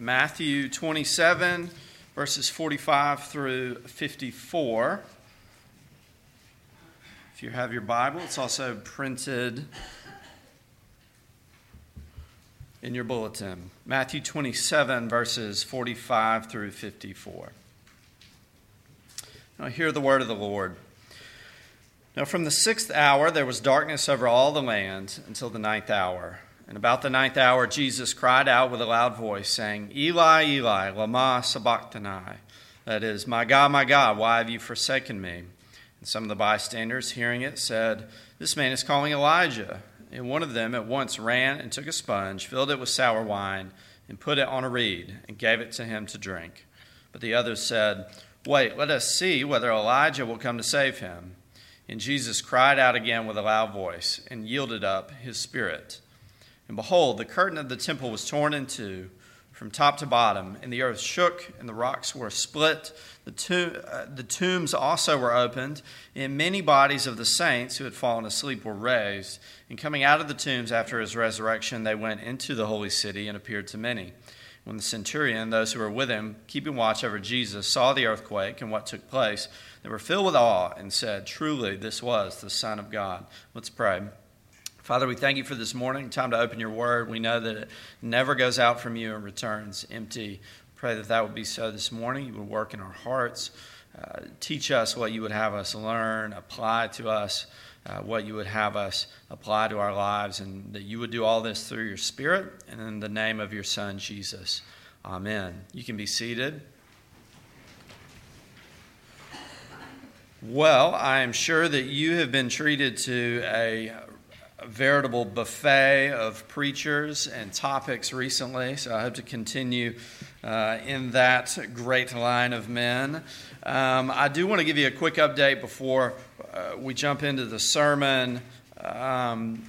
Matthew 27, verses 45 through 54. If you have your Bible, it's also printed in your bulletin. Matthew 27, verses 45 through 54. Now, hear the word of the Lord. Now, from the sixth hour, there was darkness over all the land until the ninth hour. And about the ninth hour, Jesus cried out with a loud voice, saying, Eli, Eli, Lama Sabachthani. That is, My God, my God, why have you forsaken me? And some of the bystanders, hearing it, said, This man is calling Elijah. And one of them at once ran and took a sponge, filled it with sour wine, and put it on a reed, and gave it to him to drink. But the others said, Wait, let us see whether Elijah will come to save him. And Jesus cried out again with a loud voice, and yielded up his spirit. And behold, the curtain of the temple was torn in two from top to bottom, and the earth shook, and the rocks were split. The, tomb, uh, the tombs also were opened, and many bodies of the saints who had fallen asleep were raised. And coming out of the tombs after his resurrection, they went into the holy city and appeared to many. When the centurion and those who were with him, keeping watch over Jesus, saw the earthquake and what took place, they were filled with awe and said, Truly, this was the Son of God. Let's pray. Father, we thank you for this morning, time to open your word. We know that it never goes out from you and returns empty. Pray that that would be so this morning. You would work in our hearts, uh, teach us what you would have us learn, apply to us uh, what you would have us apply to our lives, and that you would do all this through your Spirit and in the name of your Son, Jesus. Amen. You can be seated. Well, I am sure that you have been treated to a a veritable buffet of preachers and topics recently, so I hope to continue uh, in that great line of men. Um, I do want to give you a quick update before uh, we jump into the sermon. Um,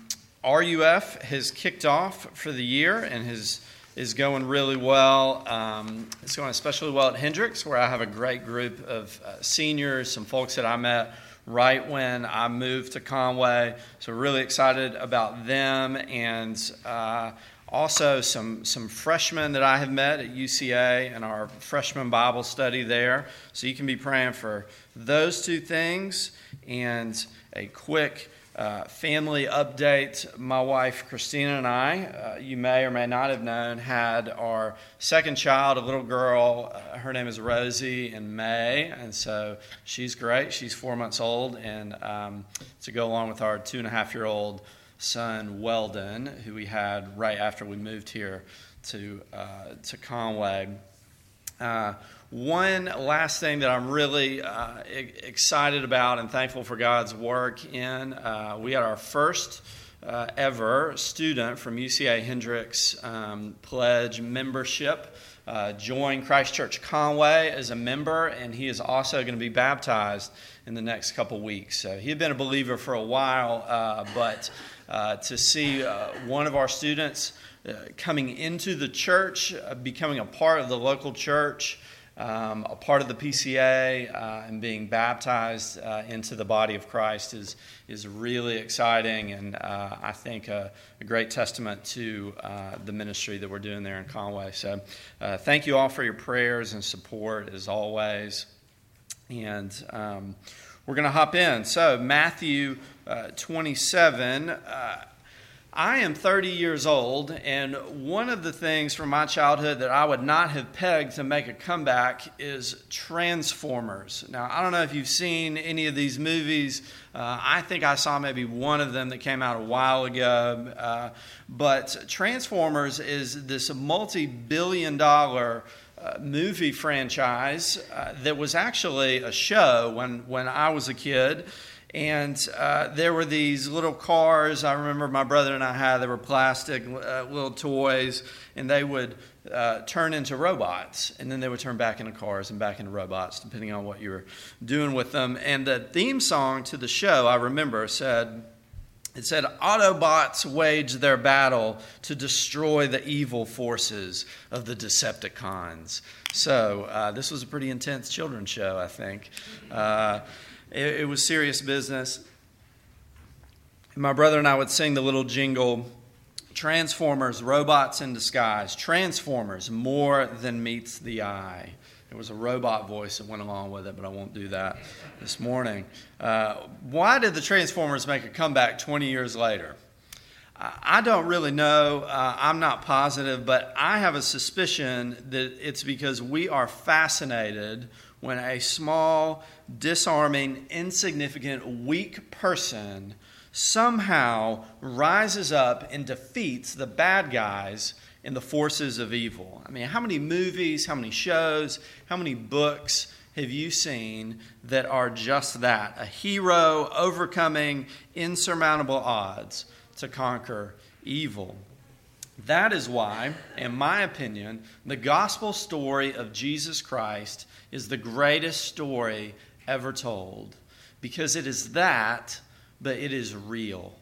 RUF has kicked off for the year and has is going really well. Um, it's going especially well at Hendrix, where I have a great group of uh, seniors, some folks that I met right when I moved to Conway. So, really excited about them and uh, also some, some freshmen that I have met at UCA and our freshman Bible study there. So, you can be praying for those two things and a quick uh, family update. My wife, Christina, and I, uh, you may or may not have known, had our second child, a little girl. Uh, her name is Rosie in May, and so she's great. She's four months old, and um, to go along with our two and a half year old son, Weldon, who we had right after we moved here to, uh, to Conway. One last thing that I'm really uh, excited about and thankful for God's work in, uh, we had our first uh, ever student from UCA Hendrix um, pledge membership. Uh, join Christ Church Conway as a member, and he is also going to be baptized in the next couple weeks. So he had been a believer for a while, uh, but uh, to see one of our students coming into the church, becoming a part of the local church, um, a part of the PCA uh, and being baptized uh, into the body of Christ is, is really exciting and uh, I think a, a, great testament to uh, the ministry that we're doing there in Conway. So uh, thank you all for your prayers and support as always. And um, we're going to hop in. So, Matthew uh, 27 I am 30 years old, and one of the things from my childhood that I would not have pegged to make a comeback is Transformers. Now, I don't know if you've seen any of these movies. Uh, I think I saw maybe one of them that came out a while ago. Uh, but Transformers is this multi billion dollar uh, movie franchise uh, that was actually a show when, when I was a kid. And uh, there were these little cars. I remember my brother and I had. They were plastic uh, little toys, and they would uh, turn into robots, and then they would turn back into cars and back into robots, depending on what you were doing with them. And the theme song to the show, I remember, said. It said, Autobots wage their battle to destroy the evil forces of the Decepticons. So, uh, this was a pretty intense children's show, I think. It, it was serious business. my brother and I would sing the little jingle Transformers, robots in disguise. Transformers, more than meets the eye. There was a robot voice that went along with it, but I won't do that this morning. Uh, why did the Transformers make a comeback 20 years later? I don't really know. Uh, I'm not positive, but I have a suspicion that it's because we are fascinated when a small, disarming, insignificant, weak person somehow rises up and defeats the bad guys and the forces of evil. I mean, how many movies, how many shows, how many books have you seen that are just that? A hero overcoming insurmountable odds to conquer evil. That is why, in my opinion, the gospel story of Jesus Christ is the greatest story ever told. Because it is that, but it is real.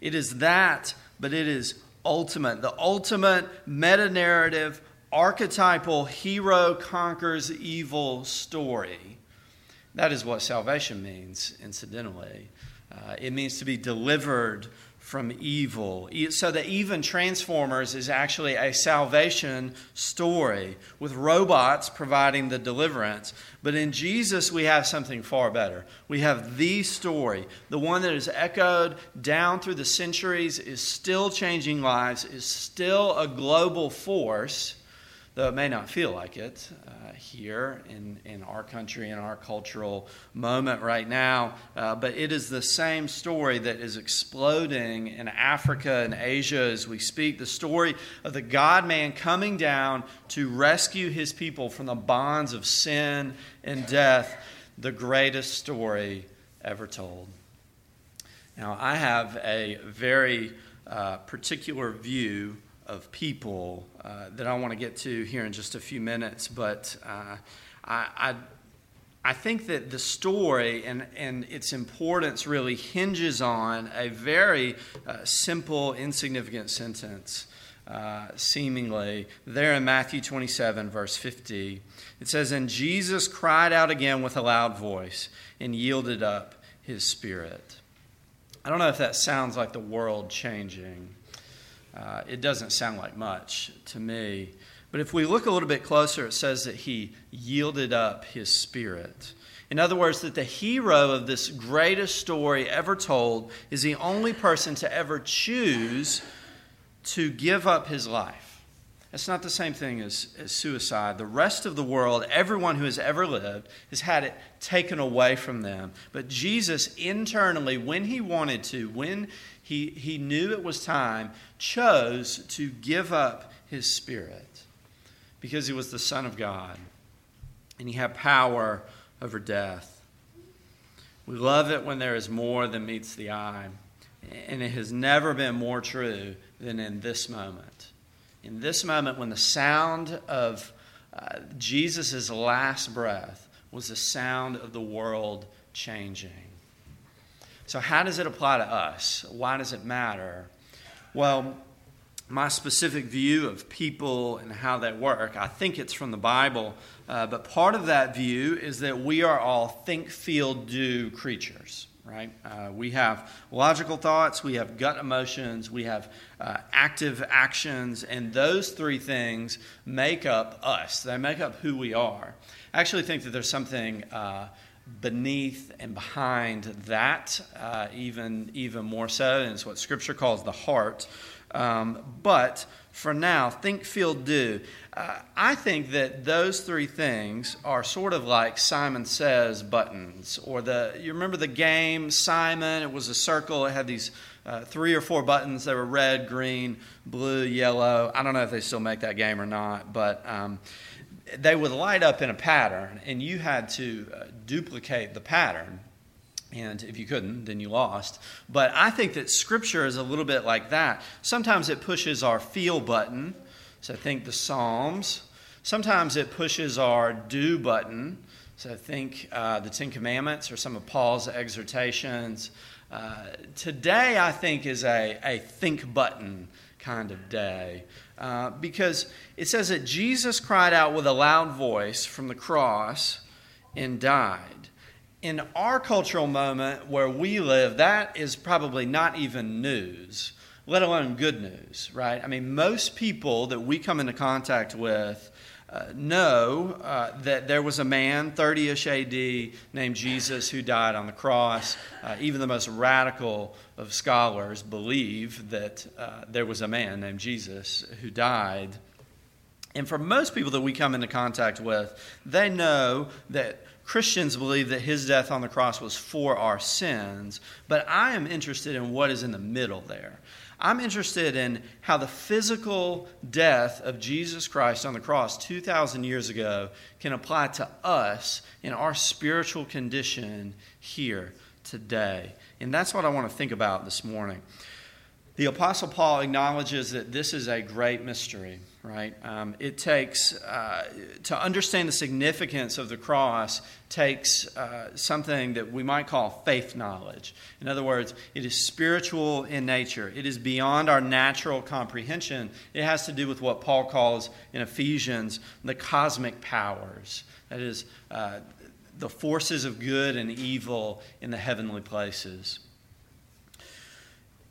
It is that, but it is ultimate. The ultimate meta narrative, archetypal hero conquers evil story. That is what salvation means, incidentally. Uh, it means to be delivered from evil. So that even Transformers is actually a salvation story with robots providing the deliverance. But in Jesus, we have something far better. We have the story, the one that is echoed down through the centuries, is still changing lives, is still a global force though it may not feel like it uh, here in, in our country, in our cultural moment right now. Uh, but it is the same story that is exploding in Africa and Asia as we speak the story of the God man coming down to rescue his people from the bonds of sin and death, the greatest story ever told. Now, I have a very uh, particular view of people uh, that I want to get to here in just a few minutes, but uh, I, I, I think that the story and, and its importance really hinges on a very uh, simple, insignificant sentence. Uh, seemingly, there in Matthew 27, verse 50, it says, And Jesus cried out again with a loud voice and yielded up his spirit. I don't know if that sounds like the world changing. Uh, it doesn't sound like much to me. But if we look a little bit closer, it says that he yielded up his spirit. In other words, that the hero of this greatest story ever told is the only person to ever choose to give up his life. That's not the same thing as, as, suicide. The rest of the world, everyone who has ever lived, has had it taken away from them. But Jesus, internally, when he wanted to, when he, he knew it was time, chose to give up his spirit because he was the Son of God and he had power over death. We love it when there is more than meets the eye, and it has never been more true than in this moment. In this moment, when the sound of uh, Jesus' last breath was the sound of the world changing. So, how does it apply to us? Why does it matter? Well, my specific view of people and how they work, I think it's from the Bible, uh, but part of that view is that we are all think, feel, do creatures, right? Uh, we have logical thoughts, we have gut emotions, we have uh, active actions, and those three things make up us. They make up who we are. I actually think that there's something uh, beneath and behind that, uh, even, even more so, and it's what Scripture calls the heart. Um, but for now, think, feel, do. Uh, I think that those three things are sort of like Simon Says buttons, or the you remember the game Simon? It was a circle. It had these uh, three or four buttons. They were red, green, blue, yellow. I don't know if they still make that game or not, but um, they would light up in a pattern, and you had to uh, duplicate the pattern. And if you couldn't, then you lost. But I think that Scripture is a little bit like that. Sometimes it pushes our feel button. So think the Psalms. Sometimes it pushes our do button. So think uh, the Ten Commandments or some of Paul's exhortations. Uh, today, I think, is a, a think button kind of day. Uh, because it says that Jesus cried out with a loud voice from the cross and died. In our cultural moment where we live, that is probably not even news. let alone good news, right? I mean, most people that we come into contact with uh, know uh, that there was a man, 30 ish AD, named Jesus who died on the cross. Uh, even the most radical of scholars believe that uh, there was a man named Jesus who died. And for most people that we come into contact with, they know that Christians believe that his death on the cross was for our sins, but I am interested in what is in the middle there. I'm interested in how the physical death of Jesus Christ on the cross 2,000 years ago can apply to us in our spiritual condition here today. And that's what I want to think about this morning. The Apostle Paul acknowledges that this is a great mystery right? Um, it takes, uh, to understand the significance of the cross, takes uh, something that we might call faith knowledge. In other words, it is spiritual in nature, it is beyond our natural comprehension. It has to do with what Paul calls in Ephesians the cosmic powers. That is, uh, the forces of good and evil in the heavenly places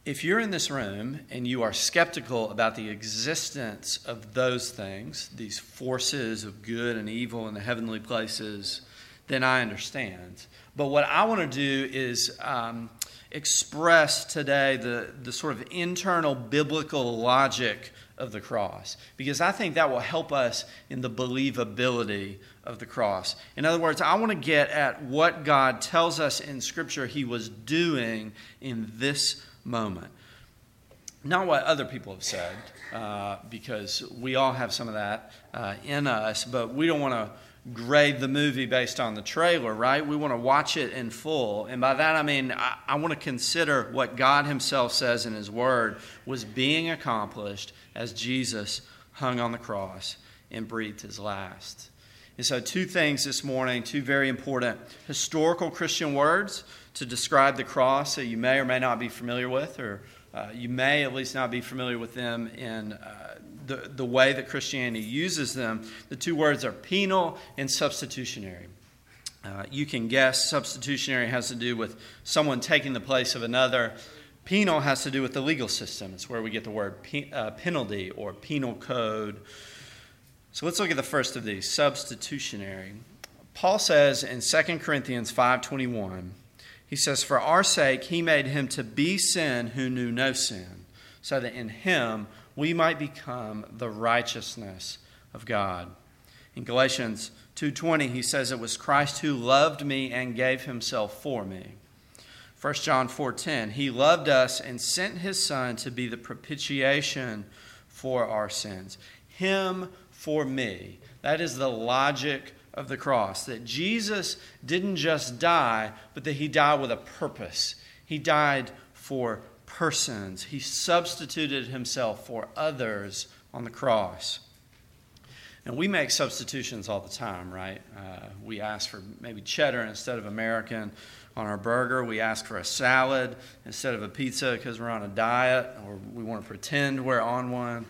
if you're in this room and you are skeptical about the existence of those things, these forces of good and evil in the heavenly places, then I understand. But what I want to do is um, express today the, the sort of internal biblical logic of the cross, because I think that will help us in the believability of the cross. In other words, I want to get at what God tells us in Scripture He was doing in this moment. Not what other people have said, uh, because we all have some of that uh, in us, but we don't want to grade the movie based on the trailer, right? We want to watch it in full. And by that I mean, I, I want to consider what God Himself says in His Word was being accomplished as Jesus hung on the cross and breathed His last. And so, two things this morning, two very important historical Christian words to describe the cross that you may or may not be familiar with, or uh, you may at least not be familiar with them in uh, the, the way that Christianity uses them. The two words are penal and substitutionary. Uh, you can guess substitutionary has to do with someone taking the place of another. Penal has to do with the legal system. It's where we get the word pe- uh, penalty or penal code. So let's look at the first of these, substitutionary. Paul says in 2 Corinthians 5:21, he says, For our sake, he made him to be sin who knew no sin, so that in him we might become the righteousness of God. In Galatians 2:20 he says it was Christ who loved me and gave himself for me. 1 John 4:10 he loved us and sent his son to be the propitiation for our sins. Him for me. That is the logic of the cross. That Jesus didn't just die, but that he died with a purpose. He died for persons, he substituted himself for others on the cross. And we make substitutions all the time, right? Uh, we ask for maybe cheddar instead of American on our burger. We ask for a salad instead of a pizza because we're on a diet or we want to pretend we're on one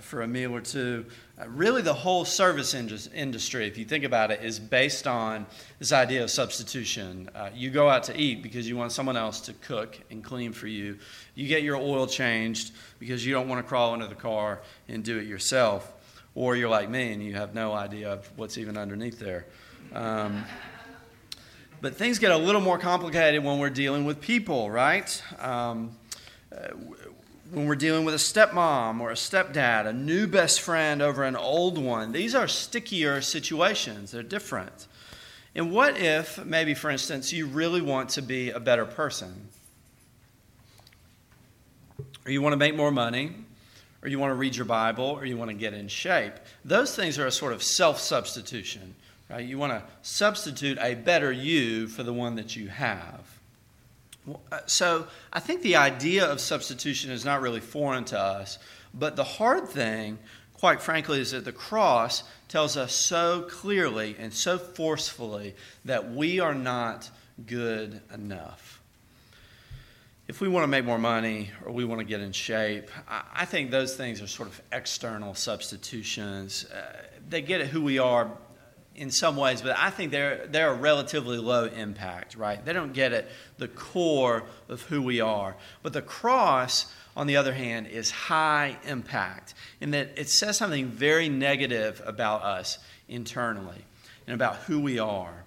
for a meal or two. Uh, really, the whole service industry, if you think about it, is based on this idea of substitution. Uh, you go out to eat because you want someone else to cook and clean for you. You get your oil changed because you don't want to crawl into the car and do it yourself. Or you're like me and you have no idea of what's even underneath there. Um, but things get a little more complicated when we're dealing with people, right? Um, uh, when we're dealing with a stepmom or a stepdad, a new best friend over an old one, these are stickier situations. They're different. And what if, maybe for instance, you really want to be a better person? Or you want to make more money? Or you want to read your Bible? Or you want to get in shape? Those things are a sort of self substitution. Right? You want to substitute a better you for the one that you have. Uh, so I think the idea of substitution is not really foreign to us, but the hard thing, quite frankly, is that the cross tells us so clearly and so forcefully that we are not good enough. If we want to make more money or we want to get in shape, I think those things are sort of external substitutions. Uh, they get at who we are in some ways, but I think they're, they're a relatively low impact, right? They don't get at the core of who we are. But the cross on the other hand, is high impact in that it says something very negative about us internally and about who we are.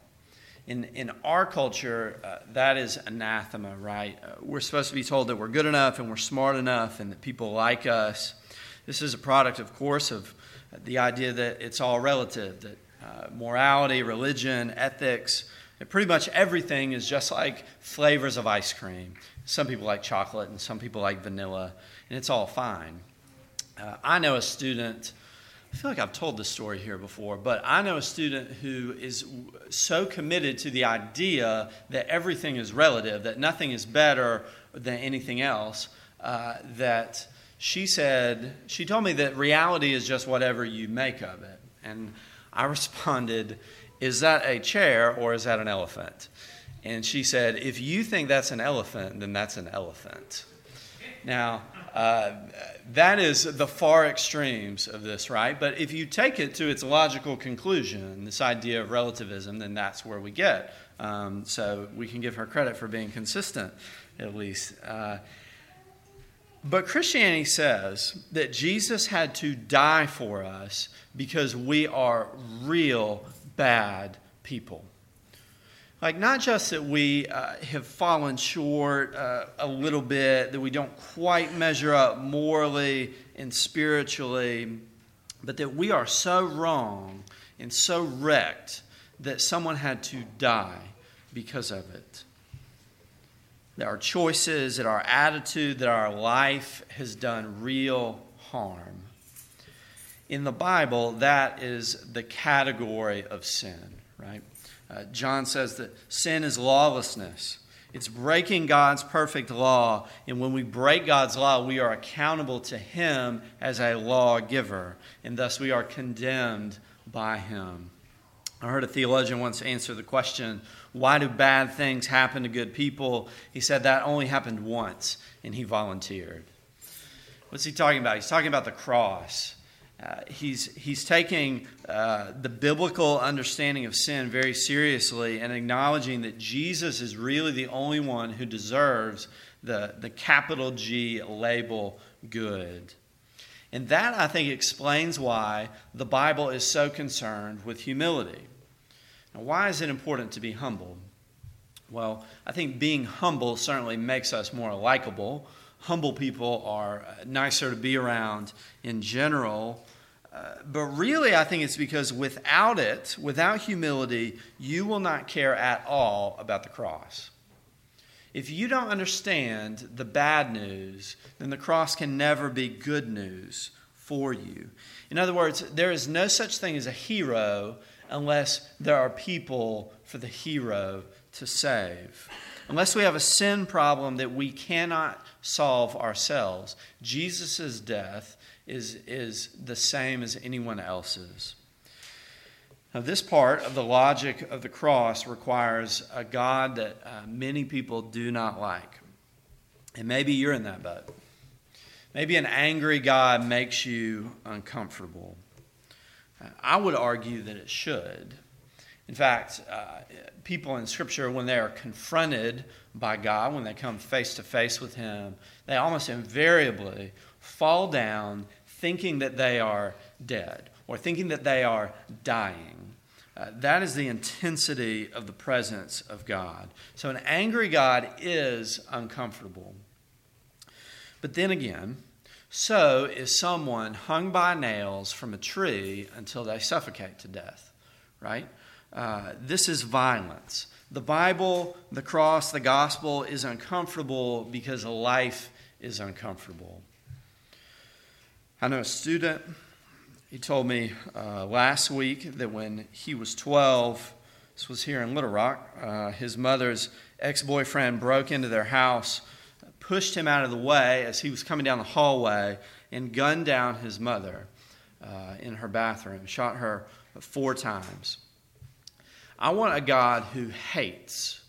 In, in our culture, uh, that is anathema, right? Uh, we're supposed to be told that we're good enough and we're smart enough and that people like us. This is a product, of course, of the idea that it's all relative, that uh, morality, religion, ethics, pretty much everything is just like flavors of ice cream. Some people like chocolate and some people like vanilla, and it's all fine. Uh, I know a student, I feel like I've told this story here before, but I know a student who is so committed to the idea that everything is relative, that nothing is better than anything else, uh, that she said, she told me that reality is just whatever you make of it. And I responded, Is that a chair or is that an elephant? And she said, If you think that's an elephant, then that's an elephant. Now, uh, that is the far extremes of this, right? But if you take it to its logical conclusion, this idea of relativism, then that's where we get. Um, so we can give her credit for being consistent, at least. Uh, but Christianity says that Jesus had to die for us because we are real bad people. Like, not just that we uh, have fallen short uh, a little bit, that we don't quite measure up morally and spiritually, but that we are so wrong and so wrecked that someone had to die because of it that our choices, that our attitude, that our life has done real harm. In the Bible, that is the category of sin, right? Uh, John says that sin is lawlessness. It's breaking God's perfect law, and when we break God's law, we are accountable to Him as a lawgiver, and thus we are condemned by Him. I heard a theologian once answer the question, Why do bad things happen to good people? He said that only happened once, and he volunteered. What's he talking about? He's talking about the cross. Uh, he's, he's taking uh, the biblical understanding of sin very seriously and acknowledging that Jesus is really the only one who deserves the, the capital G label good. And that, I think, explains why the Bible is so concerned with humility. Now, why is it important to be humble? Well, I think being humble certainly makes us more likable. Humble people are uh, nicer to be around in general. Uh, but really, I think it's because without it, without humility, you will not care at all about the cross. If you don't understand the bad news, then the cross can never be good news for you. In other words, there is no such thing as a hero unless there are people for the hero to save. Unless we have a sin problem that we cannot solve ourselves, Jesus' death is, is the same as anyone else's. Now, this part of the logic of the cross requires a God that uh, many people do not like. And maybe you're in that boat. Maybe an angry God makes you uncomfortable. I would argue that it should. In fact, uh, people in Scripture, when they are confronted by God, when they come face to face with Him, they almost invariably fall down thinking that they are dead or thinking that they are dying. Uh, that is the intensity of the presence of God. So, an angry God is uncomfortable. But then again, so is someone hung by nails from a tree until they suffocate to death, right? Uh, this is violence. The Bible, the cross, the gospel is uncomfortable because life is uncomfortable. I know a student he told me uh, last week that when he was 12, this was here in Little Rock, uh, his mother's ex boyfriend broke into their house, pushed him out of the way as he was coming down the hallway, and gunned down his mother uh, in her bathroom, shot her four times. I want a God who hates,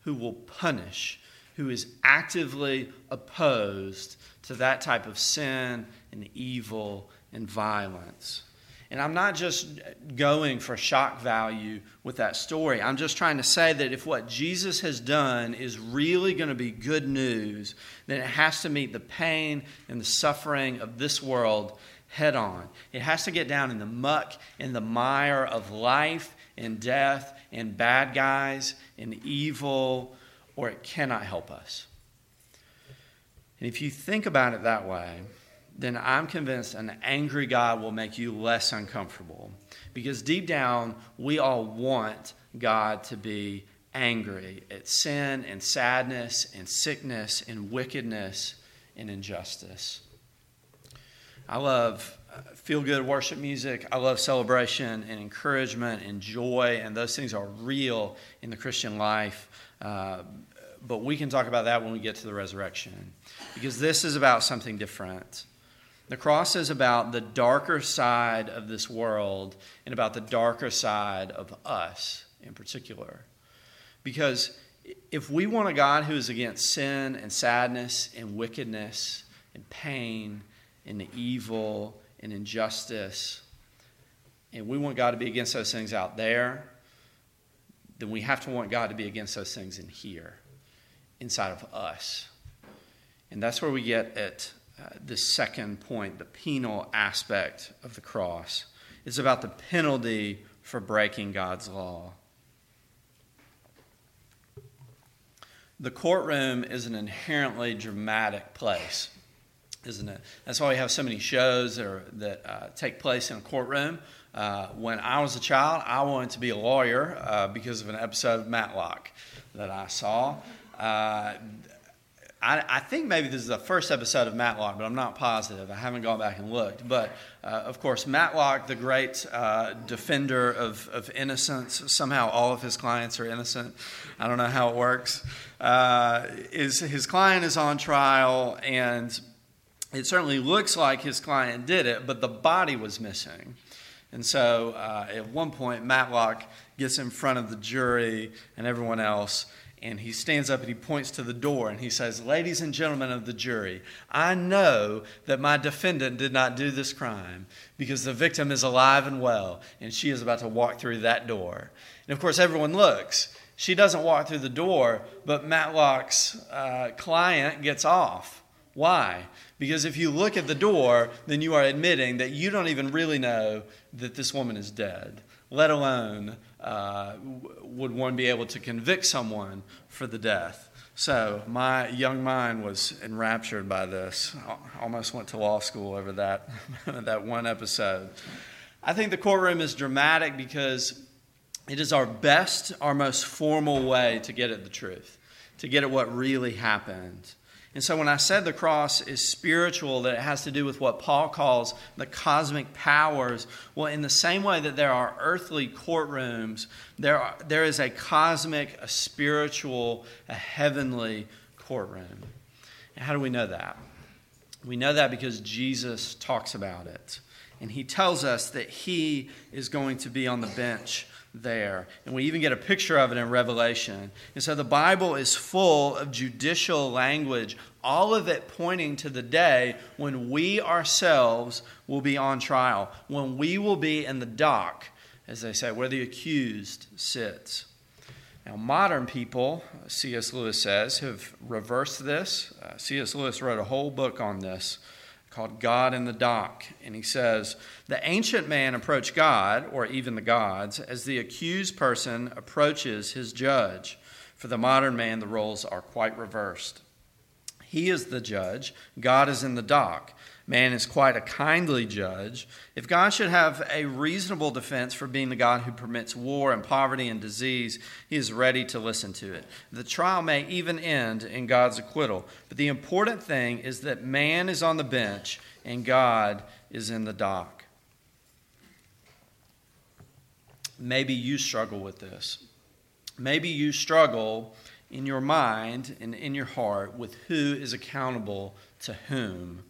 who will punish, who is actively opposed to that type of sin and evil and violence. And I'm not just going for shock value with that story. I'm just trying to say that if what Jesus has done is really going to be good news, then it has to meet the pain and the suffering of this world head on. It has to get down in the muck, in the mire of life and death and bad guys and evil, or it cannot help us. And if you think about it that way, then I'm convinced an angry God will make you less uncomfortable. Because deep down, we all want God to be angry at sin and sadness and sickness and wickedness and injustice. I love feel good worship music. I love celebration and encouragement and joy, and those things are real in the Christian life. Uh, but we can talk about that when we get to the resurrection because this is about something different. The cross is about the darker side of this world and about the darker side of us in particular. Because if we want a God who is against sin and sadness and wickedness and pain and evil and injustice, and we want God to be against those things out there, then we have to want God to be against those things in here, inside of us. And that's where we get at uh, the second point, the penal aspect of the cross. It's about the penalty for breaking God's law. The courtroom is an inherently dramatic place, isn't it? That's why we have so many shows that, are, that uh, take place in a courtroom. Uh, when I was a child, I wanted to be a lawyer uh, because of an episode of Matlock that I saw. Uh, I, I, think maybe this is the first episode of Matlock, but I'm not positive. I haven't gone back and looked. But uh, of course, Matlock, the great uh, defender of, of innocence, somehow all of his clients are innocent. I don't know how it works. Uh, is his client is on trial, and it certainly looks like his client did it, but the body was missing. And so uh, at one point, Matlock gets in front of the jury and everyone else and he stands up and he points to the door and he says, Ladies and gentlemen of the jury, I know that my defendant did not do this crime because the victim is alive and well and she is about to walk through that door. And of course, everyone looks. She doesn't walk through the door, but Matlock's uh, client gets off. Why? Because if you look at the door, then you are admitting that you don't even really know that this woman is dead, let alone uh, would one be able to convict someone for the death. So my young mind was enraptured by this. I almost went to law school over that, that one episode. I think the courtroom is dramatic because it is our best, our most formal way to get at the truth, to get at what really happened. And so when I said the cross is spiritual, that it has to do with what Paul calls the cosmic powers, well, in the same way that there are earthly courtrooms, there, are, there is a cosmic, a spiritual, a heavenly courtroom. And how do we know that? We know that because Jesus talks about it. And he tells us that he is going to be on the bench there. And we even get a picture of it in Revelation. And so the Bible is full of judicial language, all of it pointing to the day when we ourselves will be on trial, when we will be in the dock, as they say, where the accused sits. Now, modern people, C.S. Lewis says, have reversed this. Uh, C.S. Lewis wrote a whole book on this called God in the Dock. And he says, The ancient man approached God, or even the gods, as the accused person approaches his judge. For the modern man, the roles are quite reversed. He is the judge, God is in the dock. Man is quite a kindly judge. If God should have a reasonable defense for being the God who permits war and poverty and disease, he is ready to listen to it. The trial may even end in God's acquittal. But the important thing is that man is on the bench and God is in the dock. Maybe you struggle with this. Maybe you struggle in your mind and in your heart with who is accountable to whom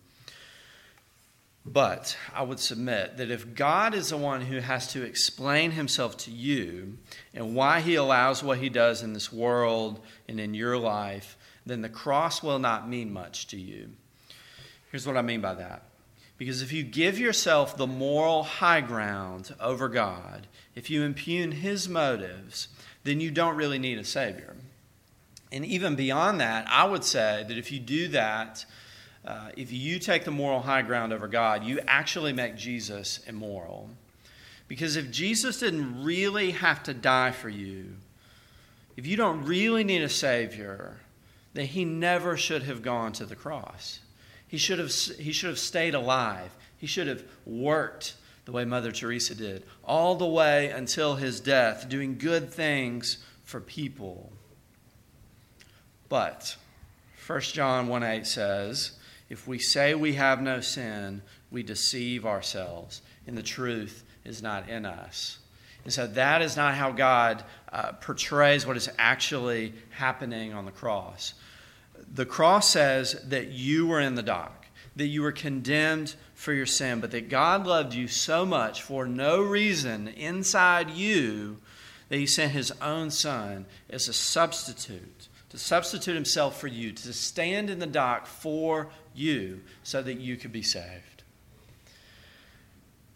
but I would submit that if God is the one who has to explain himself to you and why he allows what he does in this world and in your life, then the cross will not mean much to you. Here's what I mean by that. Because if you give yourself the moral high ground over God, if you impugn his motives, then you don't really need a Savior. And even beyond that, I would say that if you do that, uh, if you take the moral high ground over God, you actually make Jesus immoral. Because if Jesus didn't really have to die for you, if you don't really need a Savior, then he never should have gone to the cross. He should have, he should have stayed alive. He should have worked the way Mother Teresa did, all the way until his death, doing good things for people. But 1 John 1 8 says, If we say we have no sin, we deceive ourselves, and the truth is not in us. And so that is not how God uh, portrays what is actually happening on the cross. The cross says that you were in the dock, that you were condemned for your sin, but that God loved you so much for no reason inside you that he sent his own son as a substitute, to substitute himself for you, to stand in the dock for you so that you could be saved.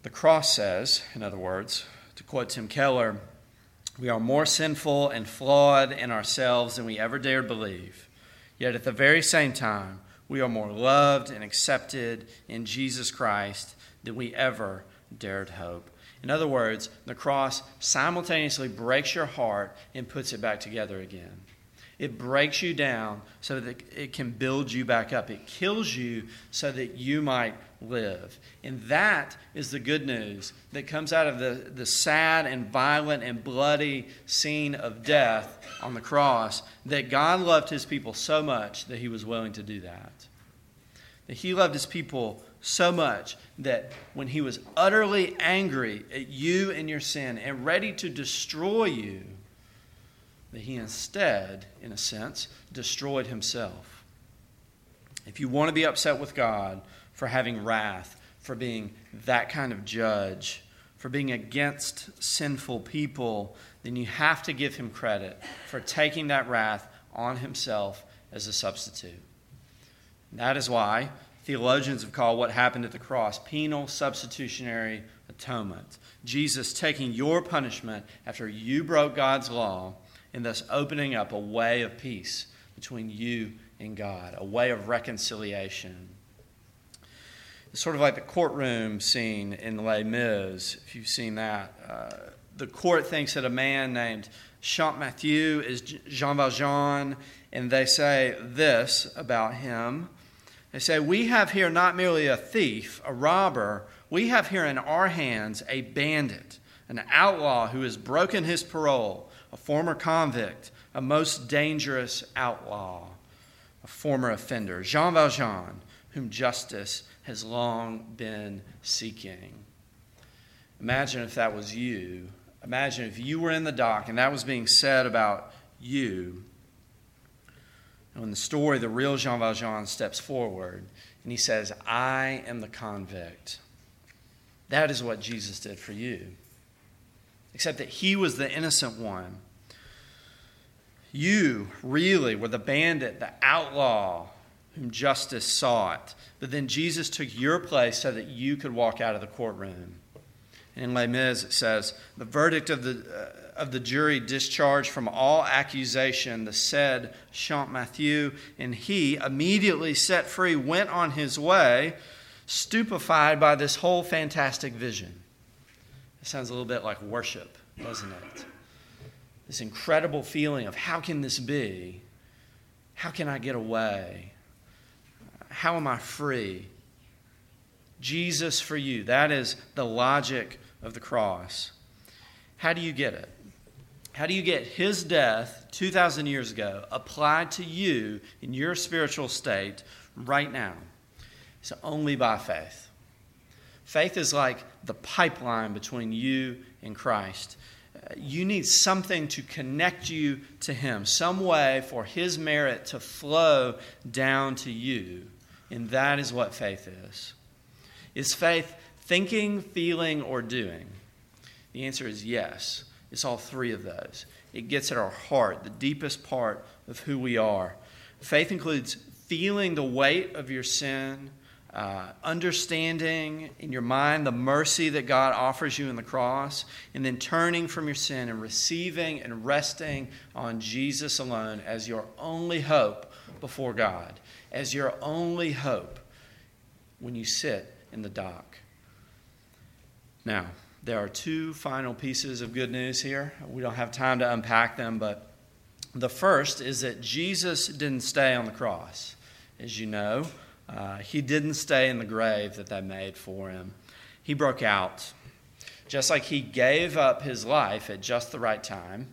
The cross says, in other words, to quote Tim Keller, we are more sinful and flawed in ourselves than we ever dared believe. Yet at the very same time, we are more loved and accepted in Jesus Christ than we ever dared hope. In other words, the cross simultaneously breaks your heart and puts it back together again. It breaks you down so that it can build you back up. It kills you so that you might live. And that is the good news that comes out of the, the sad and violent and bloody scene of death on the cross that God loved his people so much that he was willing to do that. That he loved his people so much that when he was utterly angry at you and your sin and ready to destroy you, that he instead, in a sense, destroyed himself. If you want to be upset with God for having wrath, for being that kind of judge, for being against sinful people, then you have to give him credit for taking that wrath on himself as a substitute. And that is why theologians have called what happened at the cross penal substitutionary atonement. Jesus taking your punishment after you broke God's law and thus opening up a way of peace between you and God, a way of reconciliation. It's sort of like the courtroom scene in Les Mis, if you've seen that. Uh, the court thinks that a man named Champmathieu is Jean Valjean, and they say this about him. They say, We have here not merely a thief, a robber, we have here in our hands a bandit, an outlaw who has broken his parole a former convict, a most dangerous outlaw, a former offender, Jean Valjean, whom justice has long been seeking. Imagine if that was you. Imagine if you were in the dock and that was being said about you. And in the story, the real Jean Valjean steps forward and he says, I am the convict. That is what Jesus did for you except that he was the innocent one. You really were the bandit, the outlaw whom justice sought. But then Jesus took your place so that you could walk out of the courtroom. And in Les Mis, it says, The verdict of the, uh, of the jury discharged from all accusation the said Champmathieu, and he, immediately set free, went on his way, stupefied by this whole fantastic vision. It sounds a little bit like worship, doesn't it? This incredible feeling of how can this be? How can I get away? How am I free? Jesus for you. That is the logic of the cross. How do you get it? How do you get his death 2,000 years ago applied to you in your spiritual state right now? It's only by faith. Faith is like the pipeline between you and Christ. Uh, you need something to connect you to Him, some way for His merit to flow down to you. And that is what faith is. Is faith thinking, feeling, or doing? The answer is yes. It's all three of those. It gets at our heart, the deepest part of who we are. Faith includes feeling the weight of your sin uh, understanding in your mind the mercy that God offers you in the cross, and then turning from your sin and receiving and resting on Jesus alone as your only hope before God, as your only hope when you sit in the dock. Now, there are two final pieces of good news here. We don't have time to unpack them, but the first is that Jesus didn't stay on the cross. As you know, uh, he didn't stay in the grave that they made for him. He broke out. Just like he gave up his life at just the right time,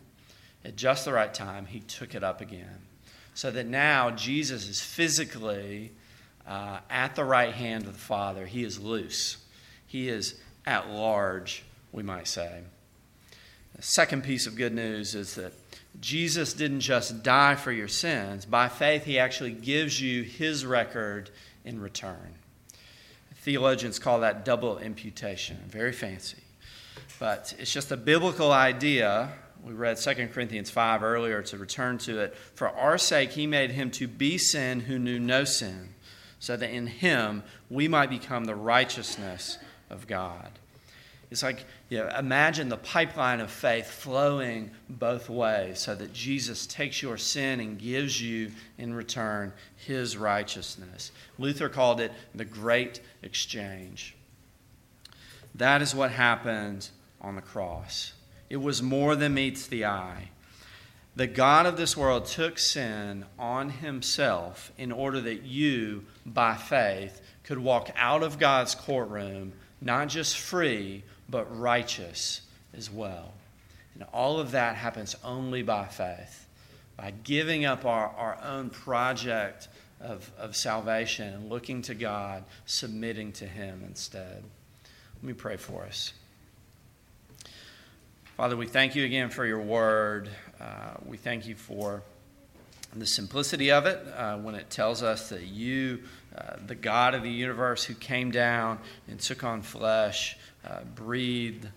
at just the right time, he took it up again. So that now Jesus is physically uh, at the right hand of the Father. He is loose, he is at large, we might say. The second piece of good news is that Jesus didn't just die for your sins. By faith, he actually gives you his record in return. Theologians call that double imputation. Very fancy. But it's just a biblical idea. We read 2 Corinthians 5 earlier to return to it. For our sake, he made him to be sin who knew no sin, so that in him we might become the righteousness of God. It's like, you know, imagine the pipeline of faith flowing both ways so that Jesus takes your sin and gives you in return his righteousness. Luther called it the great exchange. That is what happened on the cross. It was more than meets the eye. The God of this world took sin on himself in order that you, by faith, could walk out of God's courtroom not just free, but righteous as well. And all of that happens only by faith, by giving up our, our own project of, of salvation and looking to God, submitting to Him instead. Let me pray for us. Father, we thank you again for your word. Uh, we thank you for the simplicity of it uh, when it tells us that you, uh, the God of the universe who came down and took on flesh, uh, breathed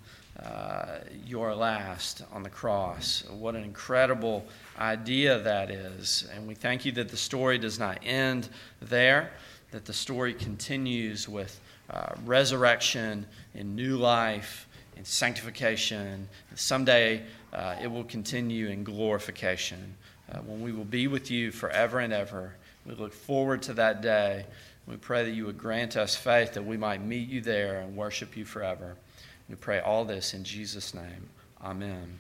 uh, your last on the cross. What an incredible idea that is. And we thank you that the story does not end there, that the story continues with uh, resurrection and new life and sanctification. And someday uh, it will continue in glorification uh, when we will be with you forever and ever. We look forward to that day. We pray that you would grant us faith that we might meet you there and worship you forever. We pray all this in Jesus' name. Amen.